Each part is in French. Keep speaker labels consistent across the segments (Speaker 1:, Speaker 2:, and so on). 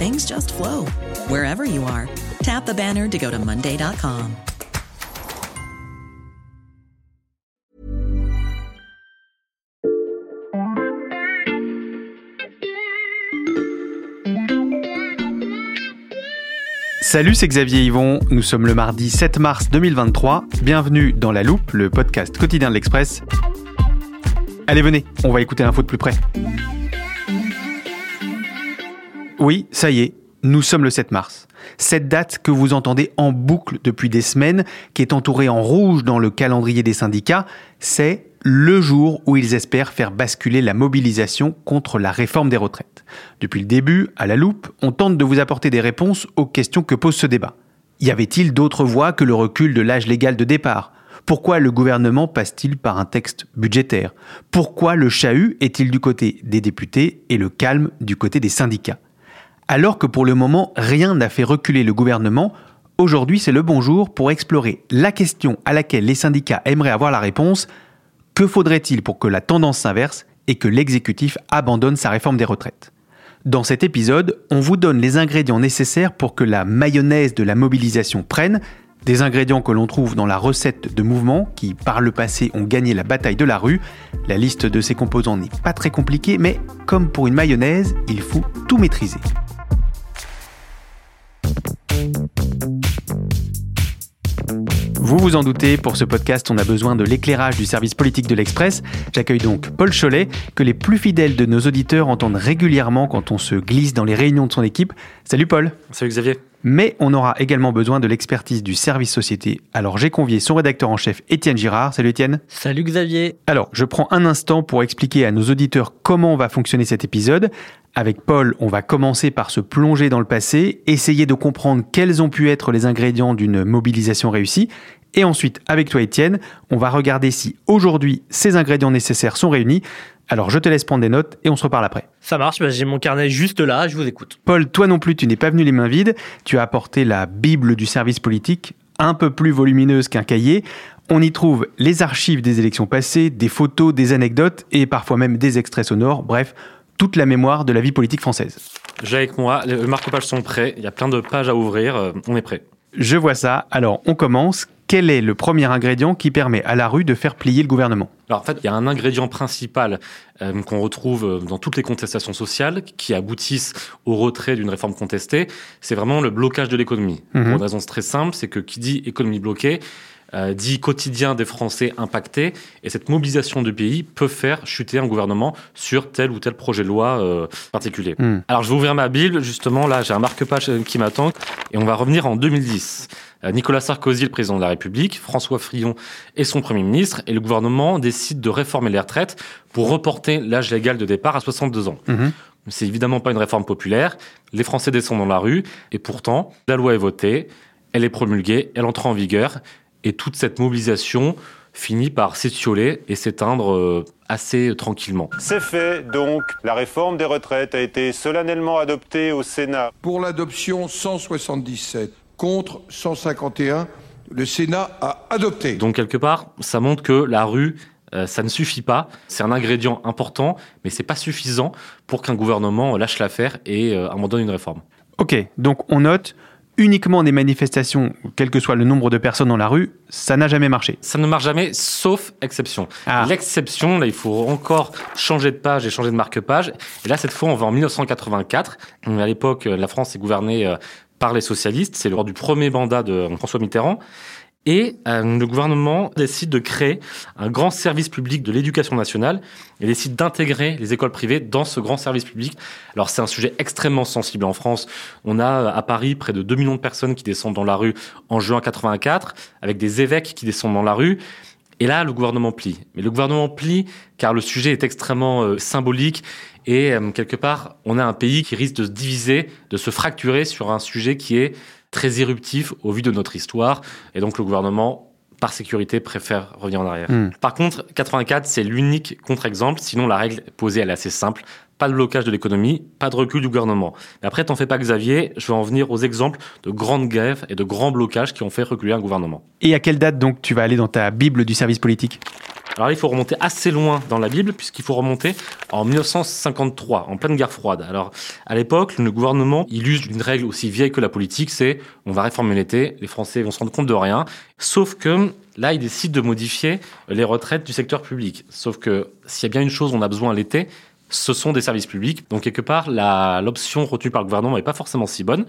Speaker 1: things just flow wherever you are. Tap the banner to go to Monday.com.
Speaker 2: Salut, c'est Xavier Yvon. Nous sommes le mardi 7 mars 2023. Bienvenue dans La Loupe, le podcast quotidien de l'Express. Allez, venez, on va écouter l'info de plus près. Oui, ça y est, nous sommes le 7 mars. Cette date que vous entendez en boucle depuis des semaines, qui est entourée en rouge dans le calendrier des syndicats, c'est le jour où ils espèrent faire basculer la mobilisation contre la réforme des retraites. Depuis le début, à la loupe, on tente de vous apporter des réponses aux questions que pose ce débat. Y avait-il d'autres voies que le recul de l'âge légal de départ? Pourquoi le gouvernement passe-t-il par un texte budgétaire? Pourquoi le chahut est-il du côté des députés et le calme du côté des syndicats? Alors que pour le moment, rien n'a fait reculer le gouvernement, aujourd'hui c'est le bon jour pour explorer la question à laquelle les syndicats aimeraient avoir la réponse que faudrait-il pour que la tendance s'inverse et que l'exécutif abandonne sa réforme des retraites? Dans cet épisode, on vous donne les ingrédients nécessaires pour que la mayonnaise de la mobilisation prenne, des ingrédients que l'on trouve dans la recette de mouvements qui, par le passé, ont gagné la bataille de la rue. La liste de ces composants n'est pas très compliquée, mais comme pour une mayonnaise, il faut tout maîtriser. Vous vous en doutez, pour ce podcast, on a besoin de l'éclairage du service politique de l'Express. J'accueille donc Paul Cholet, que les plus fidèles de nos auditeurs entendent régulièrement quand on se glisse dans les réunions de son équipe. Salut Paul.
Speaker 3: Salut Xavier.
Speaker 2: Mais on aura également besoin de l'expertise du service société. Alors j'ai convié son rédacteur en chef Étienne Girard. Salut Étienne.
Speaker 4: Salut Xavier.
Speaker 2: Alors je prends un instant pour expliquer à nos auditeurs comment va fonctionner cet épisode. Avec Paul, on va commencer par se plonger dans le passé, essayer de comprendre quels ont pu être les ingrédients d'une mobilisation réussie, et ensuite, avec toi Étienne, on va regarder si aujourd'hui ces ingrédients nécessaires sont réunis. Alors je te laisse prendre des notes et on se reparle après.
Speaker 4: Ça marche, bah, j'ai mon carnet juste là, je vous écoute.
Speaker 2: Paul, toi non plus, tu n'es pas venu les mains vides. Tu as apporté la Bible du service politique, un peu plus volumineuse qu'un cahier. On y trouve les archives des élections passées, des photos, des anecdotes et parfois même des extraits sonores. Bref, toute la mémoire de la vie politique française.
Speaker 3: J'ai avec moi, les marque-pages sont prêts, il y a plein de pages à ouvrir, euh, on est prêt.
Speaker 2: Je vois ça. Alors, on commence. Quel est le premier ingrédient qui permet à la rue de faire plier le gouvernement?
Speaker 3: Alors en fait, il y a un ingrédient principal euh, qu'on retrouve euh, dans toutes les contestations sociales qui aboutissent au retrait d'une réforme contestée. C'est vraiment le blocage de l'économie.
Speaker 2: Mhm.
Speaker 3: Pour une raison très simple, c'est que qui dit économie bloquée euh, dit quotidien des Français impactés. Et cette mobilisation du pays peut faire chuter un gouvernement sur tel ou tel projet de loi euh, particulier.
Speaker 2: Hmm.
Speaker 3: Alors je vais ouvrir ma Bible, justement, là j'ai un marque-page euh, qui m'attend, et on va revenir en 2010. Euh, Nicolas Sarkozy, le président de la République, François Fillon est son Premier ministre, et le gouvernement décide de réformer les retraites pour reporter l'âge légal de départ à 62 ans.
Speaker 2: Mhm.
Speaker 3: C'est évidemment pas une réforme populaire, les Français descendent dans la rue, et pourtant, la loi est votée, elle est promulguée, elle entre en vigueur, et toute cette mobilisation finit par s'étioler et s'éteindre euh, assez tranquillement.
Speaker 5: C'est fait, donc. La réforme des retraites a été solennellement adoptée au Sénat.
Speaker 6: Pour l'adoption 177 contre 151, le Sénat a adopté.
Speaker 3: Donc quelque part, ça montre que la rue, euh, ça ne suffit pas. C'est un ingrédient important, mais c'est pas suffisant pour qu'un gouvernement lâche l'affaire et euh, abandonne une réforme.
Speaker 2: Ok, donc on note uniquement des manifestations, quel que soit le nombre de personnes dans la rue, ça n'a jamais marché.
Speaker 3: Ça ne marche jamais, sauf exception.
Speaker 2: Ah.
Speaker 3: L'exception, là, il faut encore changer de page et changer de marque-page. Et là, cette fois, on va en 1984. À l'époque, la France est gouvernée euh, par les socialistes. C'est lors du premier mandat de François Mitterrand. Et euh, le gouvernement décide de créer un grand service public de l'éducation nationale et décide d'intégrer les écoles privées dans ce grand service public. Alors c'est un sujet extrêmement sensible en France. On a euh, à Paris près de 2 millions de personnes qui descendent dans la rue en juin 84, avec des évêques qui descendent dans la rue. Et là, le gouvernement plie. Mais le gouvernement plie car le sujet est extrêmement euh, symbolique et quelque part, on a un pays qui risque de se diviser, de se fracturer sur un sujet qui est très éruptif au vu de notre histoire. Et donc le gouvernement, par sécurité, préfère revenir en arrière.
Speaker 2: Hmm.
Speaker 3: Par contre, 84, c'est l'unique contre-exemple. Sinon, la règle posée, elle est assez simple. Pas de blocage de l'économie, pas de recul du gouvernement. Mais après, t'en fais pas, Xavier. Je vais en venir aux exemples de grandes grèves et de grands blocages qui ont fait reculer un gouvernement.
Speaker 2: Et à quelle date donc tu vas aller dans ta Bible du service politique?
Speaker 3: Alors il faut remonter assez loin dans la Bible, puisqu'il faut remonter en 1953, en pleine guerre froide. Alors à l'époque, le gouvernement, il use une règle aussi vieille que la politique, c'est on va réformer l'été, les Français vont se rendre compte de rien. Sauf que là, il décide de modifier les retraites du secteur public. Sauf que s'il y a bien une chose on a besoin l'été, ce sont des services publics. Donc quelque part, l'option retenue par le gouvernement n'est pas forcément si bonne.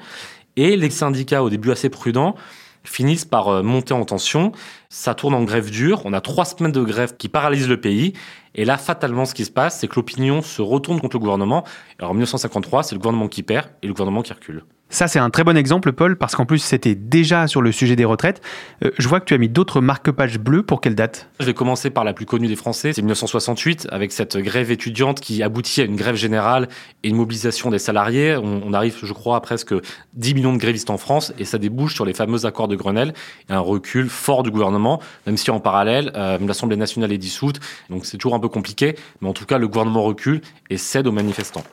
Speaker 3: Et les syndicats, au début assez prudents, finissent par euh, monter en tension. Ça tourne en grève dure. On a trois semaines de grève qui paralysent le pays. Et là, fatalement, ce qui se passe, c'est que l'opinion se retourne contre le gouvernement. Alors, en 1953, c'est le gouvernement qui perd et le gouvernement qui recule.
Speaker 2: Ça, c'est un très bon exemple, Paul, parce qu'en plus, c'était déjà sur le sujet des retraites. Euh, je vois que tu as mis d'autres marque-pages bleus. Pour quelle date?
Speaker 3: Je vais commencer par la plus connue des Français, c'est 1968, avec cette grève étudiante qui aboutit à une grève générale et une mobilisation des salariés. On, on arrive, je crois, à presque 10 millions de grévistes en France, et ça débouche sur les fameux accords de Grenelle et un recul fort du gouvernement, même si en parallèle, euh, l'Assemblée nationale est dissoute, donc c'est toujours un peu compliqué, mais en tout cas, le gouvernement recule et cède aux manifestants.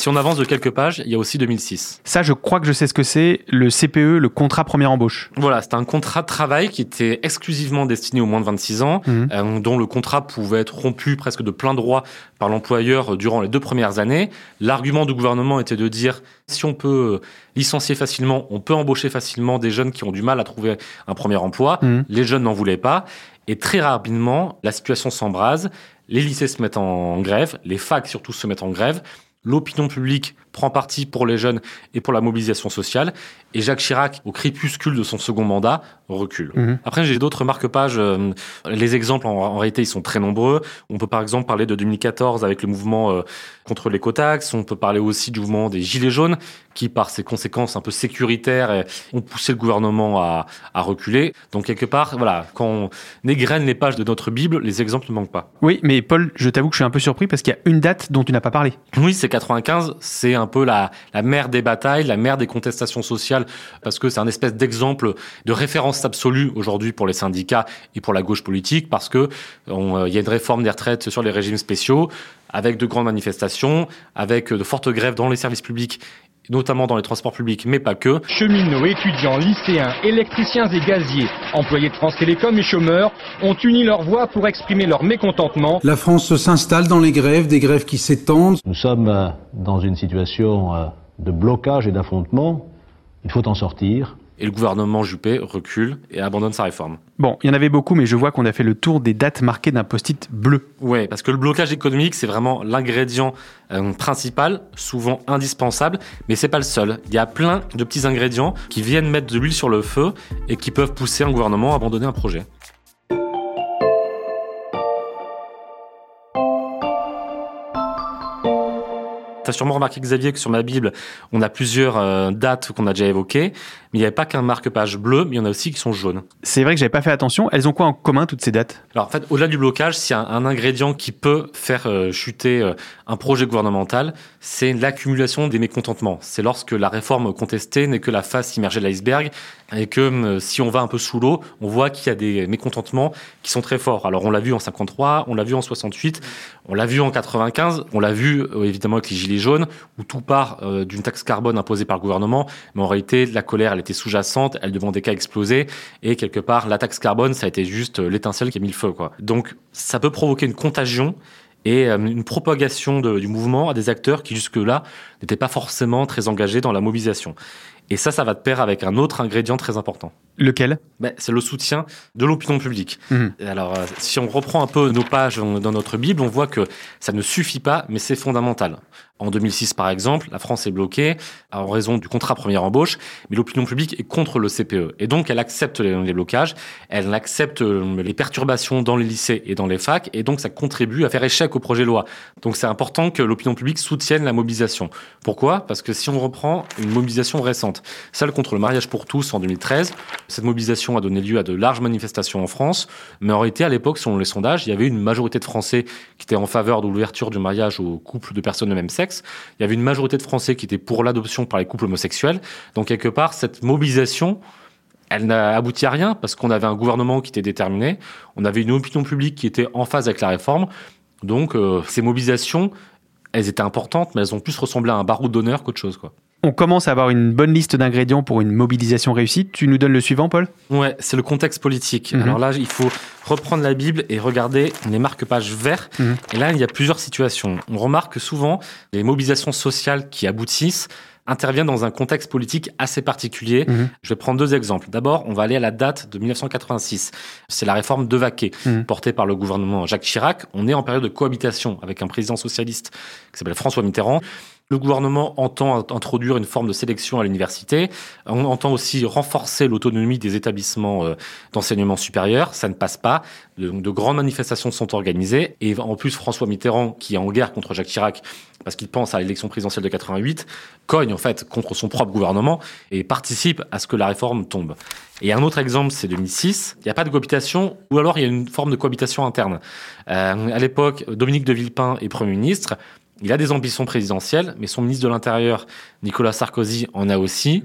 Speaker 3: Si on avance de quelques pages, il y a aussi 2006.
Speaker 2: Ça, je crois que je sais ce que c'est, le CPE, le contrat première embauche.
Speaker 3: Voilà, c'était un contrat de travail qui était exclusivement destiné aux moins de 26 ans,
Speaker 2: Mhm.
Speaker 3: euh, dont le contrat pouvait être rompu presque de plein droit par l'employeur durant les deux premières années. L'argument du gouvernement était de dire, si on peut licencier facilement, on peut embaucher facilement des jeunes qui ont du mal à trouver un premier emploi.
Speaker 2: Mhm.
Speaker 3: Les jeunes n'en voulaient pas. Et très rapidement, la situation s'embrase. Les lycées se mettent en grève, les facs surtout se mettent en grève. L'opinion publique prend parti pour les jeunes et pour la mobilisation sociale. Et Jacques Chirac, au crépuscule de son second mandat, recule.
Speaker 2: Mhm.
Speaker 3: Après, j'ai d'autres marque-pages. euh, les exemples, en, en réalité, ils sont très nombreux. On peut par exemple parler de 2014 avec le mouvement euh, contre l'écotaxe. On peut parler aussi du mouvement des Gilets jaunes qui, par ses conséquences un peu sécuritaires, ont poussé le gouvernement à, à reculer. Donc, quelque part, voilà, quand on égrène les pages de notre Bible, les exemples ne manquent pas.
Speaker 2: Oui, mais Paul, je t'avoue que je suis un peu surpris parce qu'il y a une date dont tu n'as pas parlé.
Speaker 3: Oui, c'est 95, c'est un peu la, mère des batailles, la mère des contestations sociales, parce que c'est un espèce d'exemple de référence absolue aujourd'hui pour les syndicats et pour la gauche politique, parce que euh, il y a une réforme des retraites sur les régimes spéciaux, avec de grandes manifestations, avec de fortes grèves dans les services publics notamment dans les transports publics, mais pas que.
Speaker 7: Cheminots, étudiants, lycéens, électriciens et gaziers, employés de France Télécom et chômeurs ont uni leur voix pour exprimer leur mécontentement.
Speaker 8: La France s'installe dans les grèves, des grèves qui s'étendent.
Speaker 9: Nous sommes euh, dans une situation euh, de blocage et d'affrontement. Il faut en sortir.
Speaker 3: Et le gouvernement Juppé recule et abandonne sa réforme.
Speaker 2: Bon, il y en avait beaucoup, mais je vois qu'on a fait le tour des dates marquées d'un post-it bleu.
Speaker 3: Ouais, parce que le blocage économique, c'est vraiment l'ingrédient euh, principal, souvent indispensable, mais c'est pas le seul. Il y a plein de petits ingrédients qui viennent mettre de l'huile sur le feu et qui peuvent pousser un gouvernement à abandonner un projet. T'as sûrement remarqué, Xavier, que sur ma Bible, on a plusieurs euh, dates qu'on a déjà évoquées, mais il n'y avait pas qu'un marque-page bleu, mais il y en a aussi qui sont jaunes.
Speaker 2: C'est vrai que j'avais pas fait attention. Elles ont quoi en commun, toutes ces dates?
Speaker 3: Alors en fait, au-delà du blocage, s'il y a un, un ingrédient qui peut faire euh, chuter euh, un projet gouvernemental, c'est l'accumulation des mécontentements. C'est lorsque la réforme contestée n'est que la face immergée de l'iceberg et que euh, si on va un peu sous l'eau, on voit qu'il y a des mécontentements qui sont très forts. Alors on l'a vu en 53, on l'a vu en 68, on l'a vu en 95, on l'a vu euh, évidemment avec les gilets jaunes où tout part euh, d'une taxe carbone imposée par le gouvernement, mais en réalité la colère elle était sous-jacente, elle demandait qu'à exploser et quelque part la taxe carbone ça a été juste l'étincelle qui a mis le feu. Donc ça peut provoquer une contagion et euh, une propagation du mouvement à des acteurs qui jusque-là n'étaient pas forcément très engagés dans la mobilisation. Et ça, ça va de pair avec un autre ingrédient très important.
Speaker 2: Lequel?
Speaker 3: Ben, C'est le soutien de l'opinion publique.
Speaker 2: Mhm.
Speaker 3: Alors, euh, si on reprend un peu nos pages dans notre Bible, on voit que ça ne suffit pas, mais c'est fondamental. En 2006, par exemple, la France est bloquée en raison du contrat première embauche, mais l'opinion publique est contre le CPE. Et donc, elle accepte les, les blocages, elle accepte euh, les perturbations dans les lycées et dans les facs, et donc ça contribue à faire échec au projet de loi. Donc, c'est important que l'opinion publique soutienne la mobilisation. Pourquoi? Parce que si on reprend une mobilisation récente, celle contre le mariage pour tous en 2013, cette mobilisation a donné lieu à de larges manifestations en France, mais en réalité, à l'époque, selon les sondages, il y avait une majorité de Français qui étaient en faveur de l'ouverture du mariage aux couples de personnes de même sexe, il y avait une majorité de Français qui étaient pour l'adoption par les couples homosexuels. Donc quelque part, cette mobilisation, elle n'a abouti à rien parce qu'on avait un gouvernement qui était déterminé, on avait une opinion publique qui était en phase avec la réforme. Donc euh, ces mobilisations, elles étaient importantes, mais elles ont plus ressemblé à un baroud d'honneur qu'autre chose, quoi.
Speaker 2: On commence à avoir une bonne liste d'ingrédients pour une mobilisation réussie. Tu nous donnes le suivant, Paul?
Speaker 3: Ouais, c'est le contexte politique.
Speaker 2: Mhm.
Speaker 3: Alors là, il faut reprendre la Bible et regarder les marque-pages verts.
Speaker 2: Mhm.
Speaker 3: Et là, il y a plusieurs situations. On remarque que souvent, les mobilisations sociales qui aboutissent interviennent dans un contexte politique assez particulier.
Speaker 2: Mhm.
Speaker 3: Je vais prendre deux exemples. D'abord, on va aller à la date de 1986. C'est la réforme de Vaquet, portée par le gouvernement Jacques Chirac. On est en période de cohabitation avec un président socialiste qui s'appelle François Mitterrand. Le gouvernement entend introduire une forme de sélection à l'université. On entend aussi renforcer l'autonomie des établissements euh, d'enseignement supérieur. Ça ne passe pas. De, de grandes manifestations sont organisées. Et en plus, François Mitterrand, qui est en guerre contre Jacques Chirac, parce qu'il pense à l'élection présidentielle de 88, cogne en fait contre son propre gouvernement et participe à ce que la réforme tombe. Et un autre exemple, c'est 2006. Il n'y a pas de cohabitation, ou alors il y a une forme de cohabitation interne. Euh, à l'époque, Dominique de Villepin est Premier ministre. Il a des ambitions présidentielles, mais son ministre de l'Intérieur, Nicolas Sarkozy, en a aussi.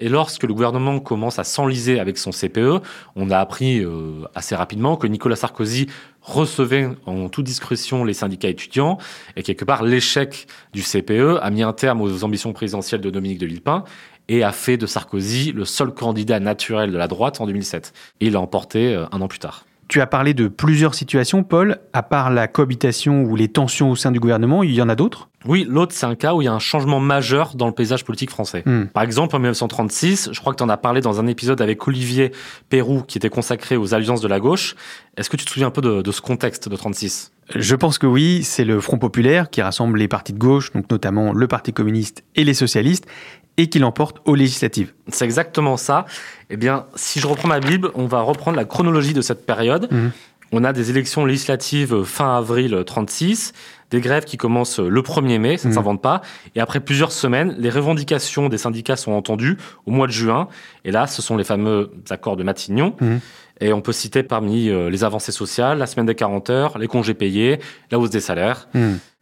Speaker 3: Et lorsque le gouvernement commence à s'enliser avec son CPE, on a appris euh, assez rapidement que Nicolas Sarkozy recevait en toute discrétion les syndicats étudiants et quelque part l'échec du CPE a mis un terme aux ambitions présidentielles de Dominique de Villepin et a fait de Sarkozy le seul candidat naturel de la droite en 2007. Et il l'a emporté euh, un an plus tard.
Speaker 2: Tu as parlé de plusieurs situations, Paul. À part la cohabitation ou les tensions au sein du gouvernement, il y en a d'autres?
Speaker 3: Oui, l'autre, c'est un cas où il y a un changement majeur dans le paysage politique français.
Speaker 2: Hmm.
Speaker 3: Par exemple, en 1936, je crois que tu en as parlé dans un épisode avec Olivier Perrou, qui était consacré aux alliances de la gauche. Est-ce que tu te souviens un peu de, de ce contexte de 36
Speaker 2: Je pense que oui, c'est le Front populaire qui rassemble les partis de gauche, donc notamment le Parti communiste et les socialistes, et qui l'emporte aux législatives.
Speaker 3: C'est exactement ça. Eh bien, si je reprends ma Bible, on va reprendre la chronologie de cette période.
Speaker 2: Mhm.
Speaker 3: On a des élections législatives fin avril 36, des grèves qui commencent le 1er mai, ça ne
Speaker 2: Mhm.
Speaker 3: s'invente pas. Et après plusieurs semaines, les revendications des syndicats sont entendues au mois de juin. Et là, ce sont les fameux accords de Matignon.
Speaker 2: Mhm.
Speaker 3: Et on peut citer parmi euh, les avancées sociales, la semaine des 40 heures, les congés payés, la hausse des salaires.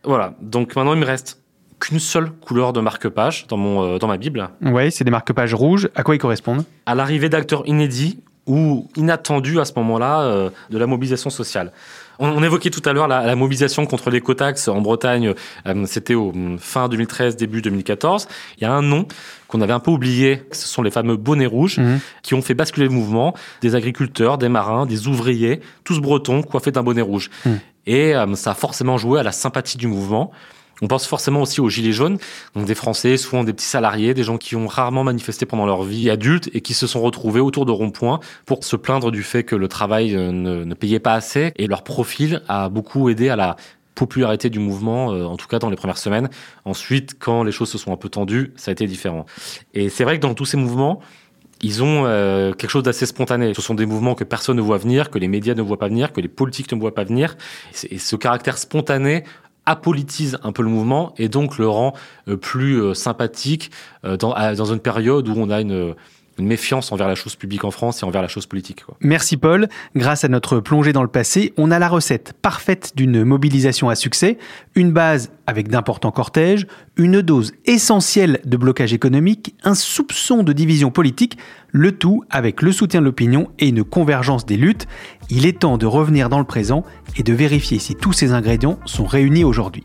Speaker 3: Voilà. Donc maintenant, il me reste qu'une seule couleur de marque-page dans, mon, euh, dans ma Bible.
Speaker 2: Ouais, c'est des marque-pages rouges. À quoi ils correspondent?
Speaker 3: À l'arrivée d'acteurs inédits ou inattendus à ce moment-là euh, de la mobilisation sociale. On, on évoquait tout à l'heure la, la mobilisation contre l'écotaxe en Bretagne, euh, c'était au mm, fin 2013, début 2014. Il y a un nom qu'on avait un peu oublié, ce sont les fameux bonnets rouges
Speaker 2: Mhm.
Speaker 3: qui ont fait basculer le mouvement, des agriculteurs, des marins, des ouvriers, tous bretons coiffés d'un bonnet rouge.
Speaker 2: Mhm.
Speaker 3: Et ça a forcément joué à la sympathie du mouvement. On pense forcément aussi aux gilets jaunes, donc des Français, souvent des petits salariés, des gens qui ont rarement manifesté pendant leur vie adulte et qui se sont retrouvés autour de ronds-points pour se plaindre du fait que le travail euh, ne, payait pas assez. Et leur profil a beaucoup aidé à la popularité du mouvement, euh, en tout cas dans les premières semaines. Ensuite, quand les choses se sont un peu tendues, ça a été différent. Et c'est vrai que dans tous ces mouvements, ils ont euh, quelque chose d'assez spontané. Ce sont des mouvements que personne ne voit venir, que les médias ne voient pas venir, que les politiques ne voient pas venir. Et ce caractère spontané apolitise un peu le mouvement et donc le rend euh, plus euh, sympathique euh, dans, une période où on a une, une méfiance envers la chose publique en France et envers la chose politique.
Speaker 2: Merci Paul. Grâce à notre plongée dans le passé, on a la recette parfaite d'une mobilisation à succès, une base avec d'importants cortèges, une dose essentielle de blocage économique, un soupçon de division politique, le tout avec le soutien de l'opinion et une convergence des luttes. Il est temps de revenir dans le présent et de vérifier si tous ces ingrédients sont réunis aujourd'hui.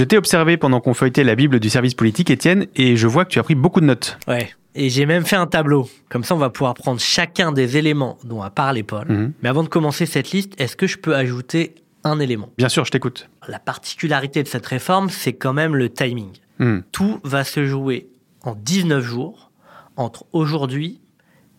Speaker 2: Je t'ai observé pendant qu'on feuilletait la Bible du service politique, Étienne, et je vois que tu as pris beaucoup de notes.
Speaker 4: Ouais. Et j'ai même fait un tableau. Comme ça, on va pouvoir prendre chacun des éléments dont a parlé Paul.
Speaker 2: Mhm.
Speaker 4: Mais avant de commencer cette liste, est-ce que je peux ajouter un élément?
Speaker 2: Bien sûr, je t'écoute.
Speaker 4: La particularité de cette réforme, c'est quand même le timing.
Speaker 2: Hmm.
Speaker 4: Tout va se jouer en 19 jours entre aujourd'hui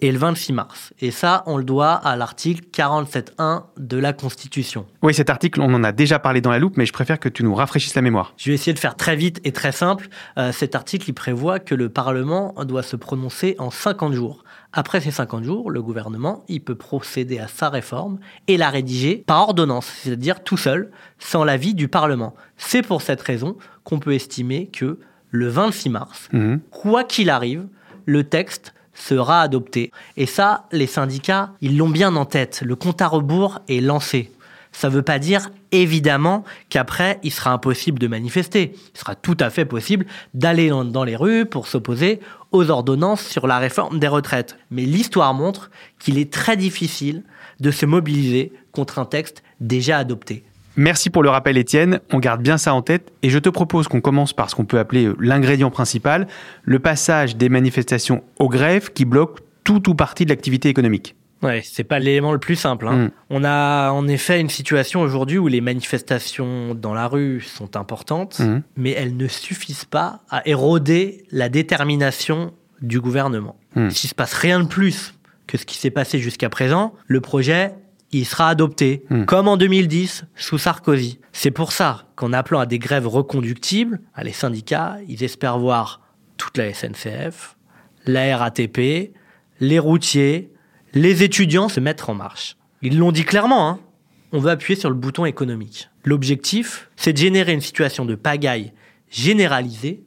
Speaker 4: et le 26 mars. Et ça, on le doit à l'article 47.1 de la Constitution.
Speaker 2: Oui, cet article, on en a déjà parlé dans la loupe, mais je préfère que tu nous rafraîchisses la mémoire.
Speaker 4: Je vais essayer de faire très vite et très simple. Euh, cet article, il prévoit que le Parlement doit se prononcer en 50 jours. Après ces 50 jours, le gouvernement, il peut procéder à sa réforme et la rédiger par ordonnance, c'est-à-dire tout seul, sans l'avis du Parlement. C'est pour cette raison qu'on peut estimer que le 26 mars,
Speaker 2: Mhm.
Speaker 4: quoi qu'il arrive, le texte sera adopté. Et ça, les syndicats, ils l'ont bien en tête. Le compte à rebours est lancé. Ça ne veut pas dire, évidemment, qu'après, il sera impossible de manifester. Il sera tout à fait possible d'aller dans, les rues pour s'opposer aux ordonnances sur la réforme des retraites. Mais l'histoire montre qu'il est très difficile de se mobiliser contre un texte déjà adopté.
Speaker 2: Merci pour le rappel, Étienne. On garde bien ça en tête. Et je te propose qu'on commence par ce qu'on peut appeler euh, l'ingrédient principal, le passage des manifestations aux grèves qui bloquent tout ou partie de l'activité économique.
Speaker 4: Ouais, c'est pas l'élément le plus simple. hein.
Speaker 2: Mm.
Speaker 4: On a en effet une situation aujourd'hui où les manifestations dans la rue sont importantes,
Speaker 2: Mhm.
Speaker 4: mais elles ne suffisent pas à éroder la détermination du gouvernement.
Speaker 2: Mm.
Speaker 4: S'il se passe rien de plus que ce qui s'est passé jusqu'à présent, le projet il sera adopté,
Speaker 2: Mm.
Speaker 4: comme en 2010 sous Sarkozy. C'est pour ça qu'en appelant à des grèves reconductibles, à les syndicats, ils espèrent voir toute la SNCF, la RATP, les routiers, les étudiants se mettre en marche. Ils l'ont dit clairement, hein. on veut appuyer sur le bouton économique. L'objectif, c'est de générer une situation de pagaille généralisée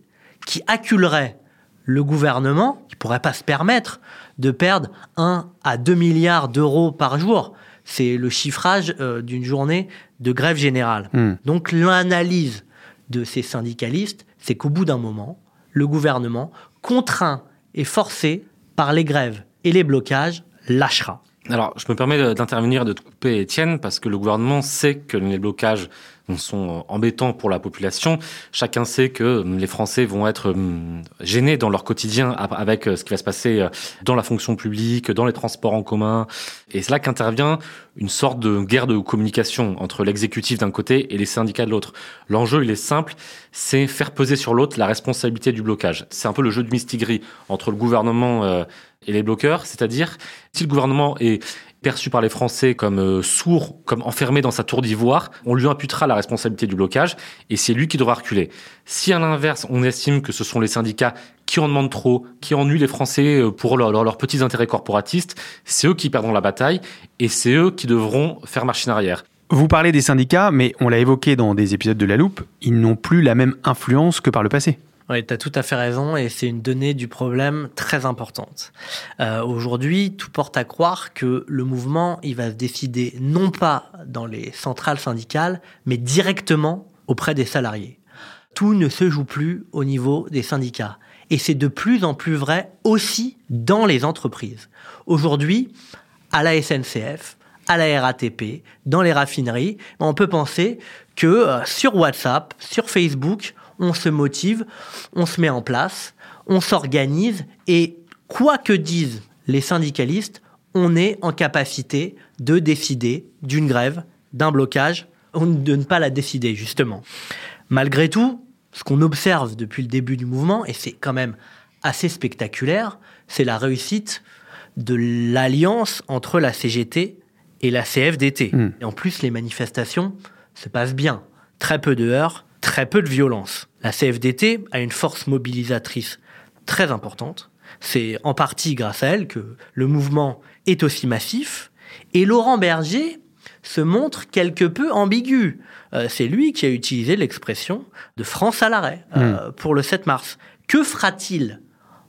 Speaker 4: qui acculerait le gouvernement, qui pourrait pas se permettre de perdre 1 à 2 milliards d'euros par jour. C'est le chiffrage euh, d'une journée de grève générale.
Speaker 2: Hmm.
Speaker 4: Donc l'analyse de ces syndicalistes, c'est qu'au bout d'un moment, le gouvernement, contraint et forcé par les grèves et les blocages, lâchera.
Speaker 3: Alors, je me permets d'intervenir et de te couper, Étienne, parce que le gouvernement sait que les blocages sont embêtants pour la population. Chacun sait que hum, les Français vont être hum, gênés dans leur quotidien avec euh, ce qui va se passer euh, dans la fonction publique, dans les transports en commun. Et c'est là qu'intervient une sorte de guerre de communication entre l'exécutif d'un côté et les syndicats de l'autre. L'enjeu, il est simple, c'est faire peser sur l'autre la responsabilité du blocage. C'est un peu le jeu de mistigris entre le gouvernement euh, et les bloqueurs, c'est-à-dire si le gouvernement est perçu par les Français comme euh, sourd, comme enfermé dans sa tour d'ivoire, on lui imputera la responsabilité du blocage et c'est lui qui devra reculer. Si à l'inverse, on estime que ce sont les syndicats qui en demandent trop, qui ennuient les Français euh, pour leur- leur- leurs petits intérêts corporatistes, c'est eux qui perdront la bataille et c'est eux qui devront faire machine arrière.
Speaker 2: Vous parlez des syndicats, mais on l'a évoqué dans des épisodes de La Loupe, ils n'ont plus la même influence que par le passé.
Speaker 4: Oui, tu as tout à fait raison et c'est une donnée du problème très importante. Euh, Aujourd'hui, tout porte à croire que le mouvement, il va se décider non pas dans les centrales syndicales, mais directement auprès des salariés. Tout ne se joue plus au niveau des syndicats. Et c'est de plus en plus vrai aussi dans les entreprises. Aujourd'hui, à la SNCF, à la RATP, dans les raffineries, on peut penser que euh, sur WhatsApp, sur Facebook, on se motive, on se met en place, on s'organise et quoi que disent les syndicalistes, on est en capacité de décider d'une grève, d'un blocage, ou de ne pas la décider justement. Malgré tout, ce qu'on observe depuis le début du mouvement, et c'est quand même assez spectaculaire, c'est la réussite de l'alliance entre la CGT et la CFDT.
Speaker 2: Mm.
Speaker 4: Et en plus, les manifestations se passent bien. Très peu de heurts, très peu de violence. La CFDT a une force mobilisatrice très importante. C'est en partie grâce à elle que le mouvement est aussi massif. Et Laurent Berger se montre quelque peu ambigu. Euh, c'est lui qui a utilisé l'expression de France à l'arrêt euh, pour le 7 mars. Que fera-t-il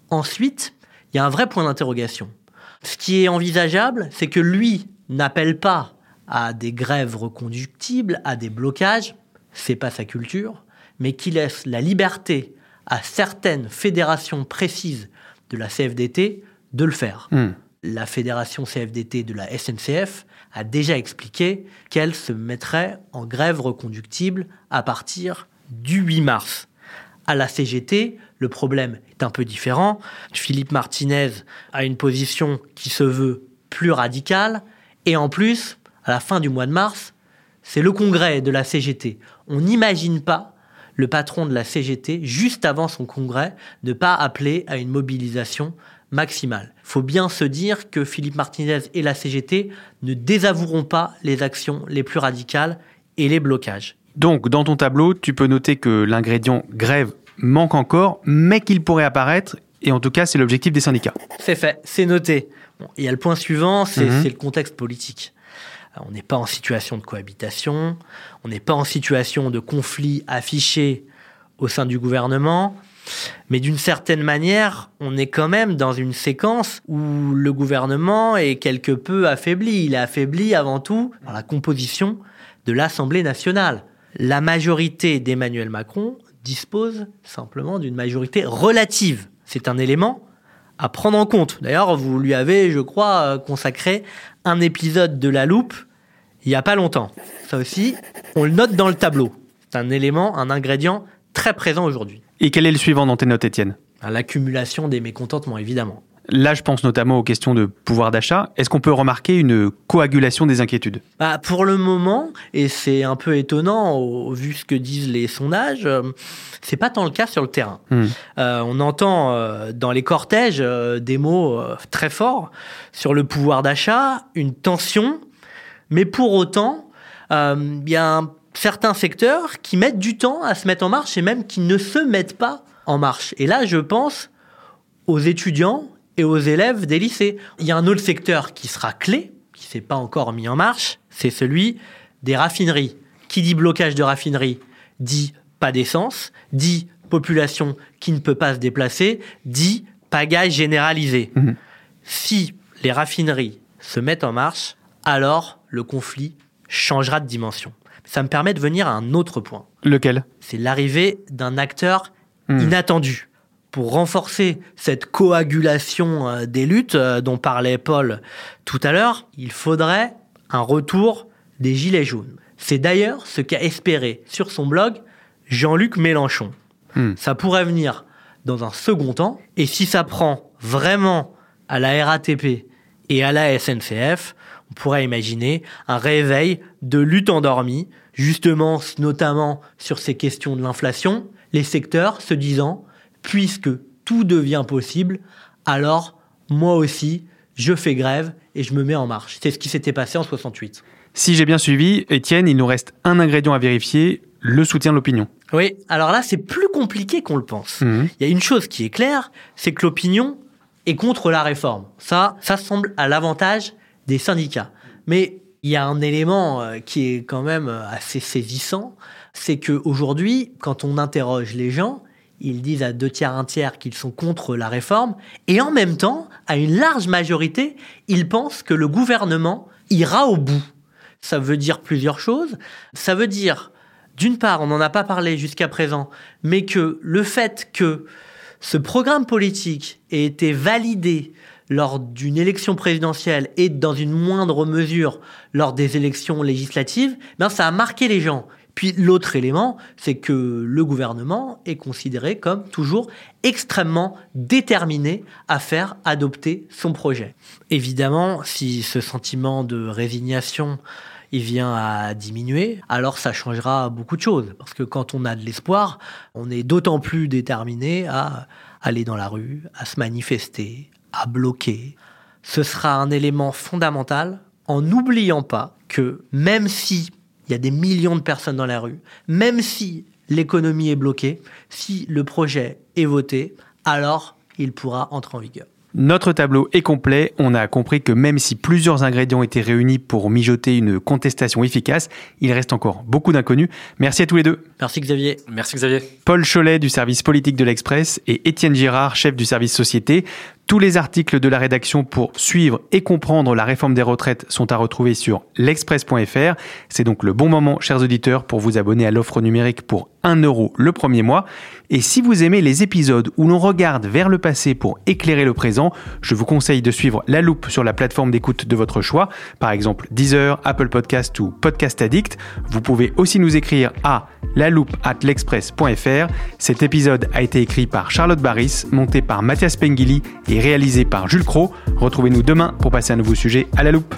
Speaker 4: Ensuite, il y a un vrai point d'interrogation. Ce qui est envisageable, c'est que lui n'appelle pas à des grèves reconductibles, à des blocages, c'est pas sa culture, mais qui laisse la liberté à certaines fédérations précises de la CFDT de le faire.
Speaker 2: Hmm.
Speaker 4: La fédération CFDT de la SNCF a déjà expliqué qu'elle se mettrait en grève reconductible à partir du 8 mars. À la CGT, le problème est un peu différent. Philippe Martinez a une position qui se veut plus radicale. Et en plus, à la fin du mois de mars, c'est le congrès de la CGT. On n'imagine pas le patron de la CGT, juste avant son congrès, ne pas appeler à une mobilisation maximale. Il faut bien se dire que Philippe Martinez et la CGT ne désavoueront pas les actions les plus radicales et les blocages.
Speaker 2: Donc, dans ton tableau, tu peux noter que l'ingrédient grève manque encore, mais qu'il pourrait apparaître, et en tout cas, c'est l'objectif des syndicats.
Speaker 4: C'est fait, c'est noté. Bon, il y a le point suivant, c'est
Speaker 2: Mhm.
Speaker 4: c'est le contexte politique. On n'est pas en situation de cohabitation, on n'est pas en situation de conflit affiché au sein du gouvernement, mais d'une certaine manière, on est quand même dans une séquence où le gouvernement est quelque peu affaibli. Il est affaibli avant tout par la composition de l'Assemblée nationale. La majorité d'Emmanuel Macron dispose simplement d'une majorité relative. C'est un élément à prendre en compte. D'ailleurs, vous lui avez, je crois, euh, consacré un épisode de La Loupe il n'y a pas longtemps. Ça aussi, on le note dans le tableau. C'est un élément, un ingrédient très présent aujourd'hui.
Speaker 2: Et quel est le suivant dans tes notes, Étienne?
Speaker 4: L'accumulation des mécontentements, évidemment.
Speaker 2: Là, je pense notamment aux questions de pouvoir d'achat. Est-ce qu'on peut remarquer une coagulation des inquiétudes?
Speaker 4: Bah, pour le moment, et c'est un peu étonnant au, vu ce que disent les sondages, euh, c'est pas tant le cas sur le terrain.
Speaker 2: Hmm.
Speaker 4: Euh, on entend euh, dans les cortèges euh, des mots très forts sur le pouvoir d'achat, une tension, mais pour autant, il y a un, certains secteurs qui mettent du temps à se mettre en marche et même qui ne se mettent pas en marche. Et là, je pense aux étudiants et aux élèves des lycées. Il y a un autre secteur qui sera clé, qui s'est pas encore mis en marche, c'est celui des raffineries. Qui dit blocage de raffinerie dit pas d'essence, dit population qui ne peut pas se déplacer, dit pagaille généralisée.
Speaker 2: Mhm.
Speaker 4: Si les raffineries se mettent en marche, alors le conflit changera de dimension. Ça me permet de venir à un autre point
Speaker 2: Lequel?
Speaker 4: C'est l'arrivée d'un acteur
Speaker 2: Hmm.
Speaker 4: inattendu. Pour renforcer cette coagulation euh, des luttes euh, dont parlait Paul tout à l'heure, il faudrait un retour des Gilets jaunes. C'est d'ailleurs ce qu'a espéré sur son blog Jean-Luc Mélenchon.
Speaker 2: Hmm.
Speaker 4: Ça pourrait venir dans un second temps, et si ça prend vraiment à la RATP et à la SNCF, on pourrait imaginer un réveil de lutte endormie, justement, notamment sur ces questions de l'inflation, les secteurs se disant, puisque tout devient possible, alors moi aussi, je fais grève et je me mets en marche. C'est ce qui s'était passé en 68.
Speaker 2: Si j'ai bien suivi, Étienne, il nous reste un ingrédient à vérifier, le soutien de l'opinion.
Speaker 4: Oui, alors là, c'est plus compliqué qu'on le pense.
Speaker 2: Mhm.
Speaker 4: Il y a une chose qui est claire, c'est que l'opinion est contre la réforme. Ça, ça semble à l'avantage des syndicats. Mais il y a un élément euh, qui est quand même euh, assez saisissant, c'est que aujourd'hui, quand on interroge les gens, ils disent à deux tiers, un tiers qu'ils sont contre la réforme, et en même temps, à une large majorité, ils pensent que le gouvernement ira au bout. Ça veut dire plusieurs choses. Ça veut dire, d'une part, on n'en a pas parlé jusqu'à présent, mais que le fait que ce programme politique ait été validé lors d'une élection présidentielle et dans une moindre mesure lors des élections législatives, ben ça a marqué les gens. Puis l'autre élément, c'est que le gouvernement est considéré comme toujours extrêmement déterminé à faire adopter son projet. Évidemment, si ce sentiment de résignation il vient à diminuer, alors ça changera beaucoup de choses. Parce que quand on a de l'espoir, on est d'autant plus déterminé à aller dans la rue, à se manifester, à bloquer. Ce sera un élément fondamental en n'oubliant pas que même si il y a des millions de personnes dans la rue, même si l'économie est bloquée, si le projet est voté, alors il pourra entrer en vigueur.
Speaker 2: Notre tableau est complet. On a compris que même si plusieurs ingrédients étaient réunis pour mijoter une contestation efficace, il reste encore beaucoup d'inconnus. Merci à tous les deux.
Speaker 4: Merci Xavier.
Speaker 3: Merci Xavier.
Speaker 2: Paul Cholet du service politique de l'Express et Étienne Girard, chef du service société. Tous les articles de la rédaction pour suivre et comprendre la réforme des retraites sont à retrouver sur l'express.fr. C'est donc le bon moment, chers auditeurs, pour vous abonner à l'offre numérique pour 1 euro le premier mois. Et si vous aimez les épisodes où l'on regarde vers le passé pour éclairer le présent, je vous conseille de suivre La Loupe sur la plateforme d'écoute de votre choix, par exemple Deezer, Apple Podcast ou Podcast Addict. Vous pouvez aussi nous écrire à la loupe at l'express.fr. Cet épisode a été écrit par Charlotte Barris, monté par Mathias Pengili et réalisé par Jules Cro. Retrouvez-nous demain pour passer un nouveau sujet à la loupe.